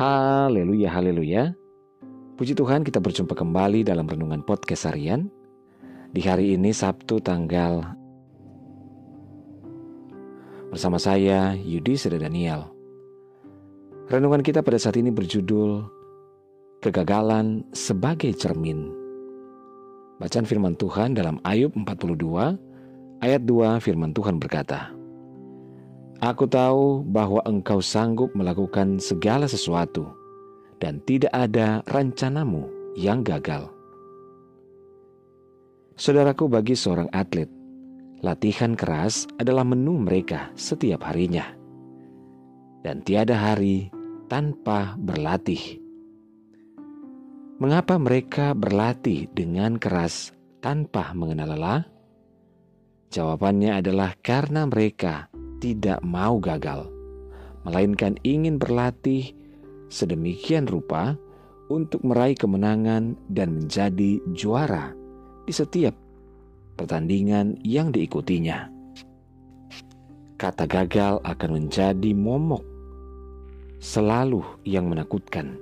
Haleluya, haleluya. Puji Tuhan kita berjumpa kembali dalam Renungan Podcast Harian. Di hari ini Sabtu tanggal bersama saya Yudi Seda Daniel. Renungan kita pada saat ini berjudul Kegagalan sebagai cermin. Bacaan firman Tuhan dalam Ayub 42 ayat 2 firman Tuhan berkata, Aku tahu bahwa engkau sanggup melakukan segala sesuatu, dan tidak ada rencanamu yang gagal. Saudaraku, bagi seorang atlet, latihan keras adalah menu mereka setiap harinya, dan tiada hari tanpa berlatih. Mengapa mereka berlatih dengan keras tanpa mengenal lelah? Jawabannya adalah karena mereka tidak mau gagal, melainkan ingin berlatih sedemikian rupa untuk meraih kemenangan dan menjadi juara di setiap pertandingan yang diikutinya. Kata gagal akan menjadi momok selalu yang menakutkan,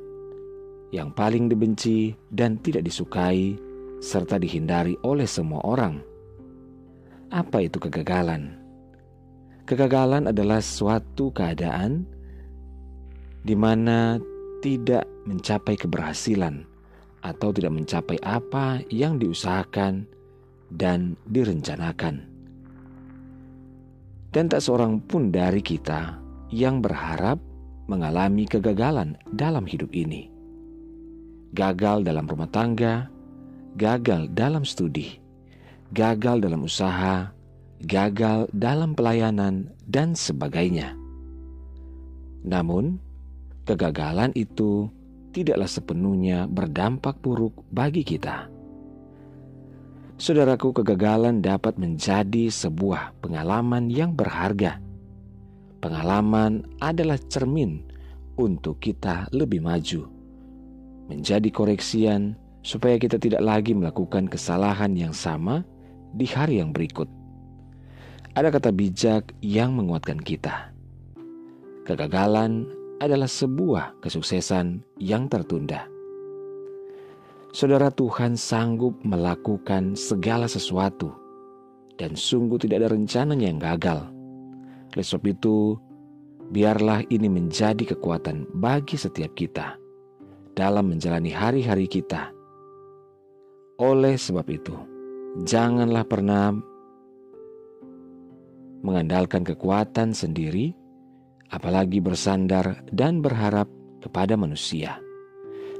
yang paling dibenci dan tidak disukai, serta dihindari oleh semua orang. Apa itu kegagalan? Kegagalan adalah suatu keadaan di mana tidak mencapai keberhasilan atau tidak mencapai apa yang diusahakan dan direncanakan. Dan tak seorang pun dari kita yang berharap mengalami kegagalan dalam hidup ini. Gagal dalam rumah tangga, gagal dalam studi, gagal dalam usaha, gagal dalam pelayanan, dan sebagainya. Namun, kegagalan itu tidaklah sepenuhnya berdampak buruk bagi kita. Saudaraku, kegagalan dapat menjadi sebuah pengalaman yang berharga. Pengalaman adalah cermin untuk kita lebih maju, menjadi koreksian supaya kita tidak lagi melakukan kesalahan yang sama di hari yang berikut. Ada kata bijak yang menguatkan kita. Kegagalan adalah sebuah kesuksesan yang tertunda. Saudara Tuhan sanggup melakukan segala sesuatu dan sungguh tidak ada rencananya yang gagal. Oleh sebab itu, biarlah ini menjadi kekuatan bagi setiap kita dalam menjalani hari-hari kita. Oleh sebab itu, janganlah pernah mengandalkan kekuatan sendiri, apalagi bersandar dan berharap kepada manusia.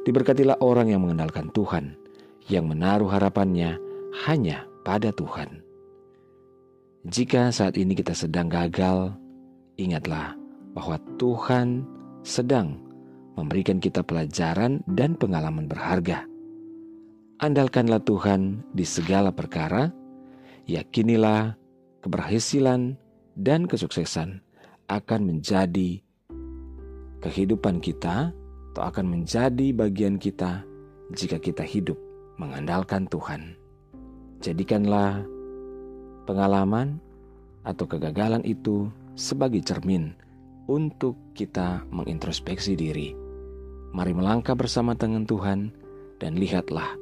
Diberkatilah orang yang mengandalkan Tuhan, yang menaruh harapannya hanya pada Tuhan. Jika saat ini kita sedang gagal, ingatlah bahwa Tuhan sedang memberikan kita pelajaran dan pengalaman berharga. Andalkanlah Tuhan di segala perkara, yakinilah keberhasilan, dan kesuksesan akan menjadi kehidupan kita atau akan menjadi bagian kita jika kita hidup mengandalkan Tuhan. Jadikanlah pengalaman atau kegagalan itu sebagai cermin untuk kita mengintrospeksi diri. Mari melangkah bersama tangan Tuhan dan lihatlah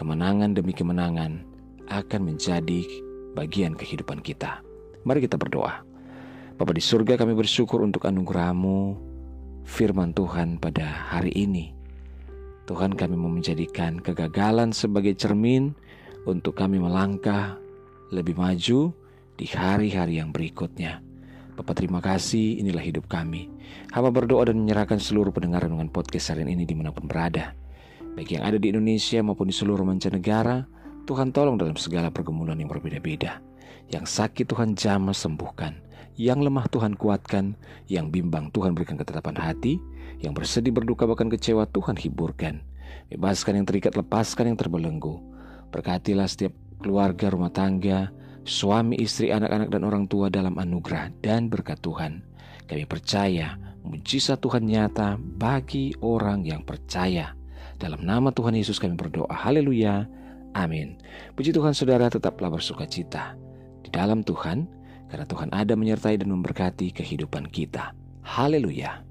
kemenangan demi kemenangan akan menjadi bagian kehidupan kita. Mari kita berdoa. Bapa di surga kami bersyukur untuk anugerahmu, firman Tuhan pada hari ini. Tuhan kami mau menjadikan kegagalan sebagai cermin untuk kami melangkah lebih maju di hari-hari yang berikutnya. Bapak terima kasih, inilah hidup kami. Hamba berdoa dan menyerahkan seluruh pendengaran dengan podcast harian ini di mana pun berada. Baik yang ada di Indonesia maupun di seluruh mancanegara, Tuhan tolong dalam segala pergumulan yang berbeda-beda. Yang sakit Tuhan jamah sembuhkan. Yang lemah Tuhan kuatkan. Yang bimbang Tuhan berikan ketetapan hati. Yang bersedih berduka bahkan kecewa Tuhan hiburkan. Bebaskan yang terikat, lepaskan yang terbelenggu. Berkatilah setiap keluarga rumah tangga, suami, istri, anak-anak, dan orang tua dalam anugerah dan berkat Tuhan. Kami percaya mujizat Tuhan nyata bagi orang yang percaya. Dalam nama Tuhan Yesus kami berdoa. Haleluya. Amin. Puji Tuhan saudara tetaplah bersuka cita di dalam Tuhan, karena Tuhan ada menyertai dan memberkati kehidupan kita. Haleluya.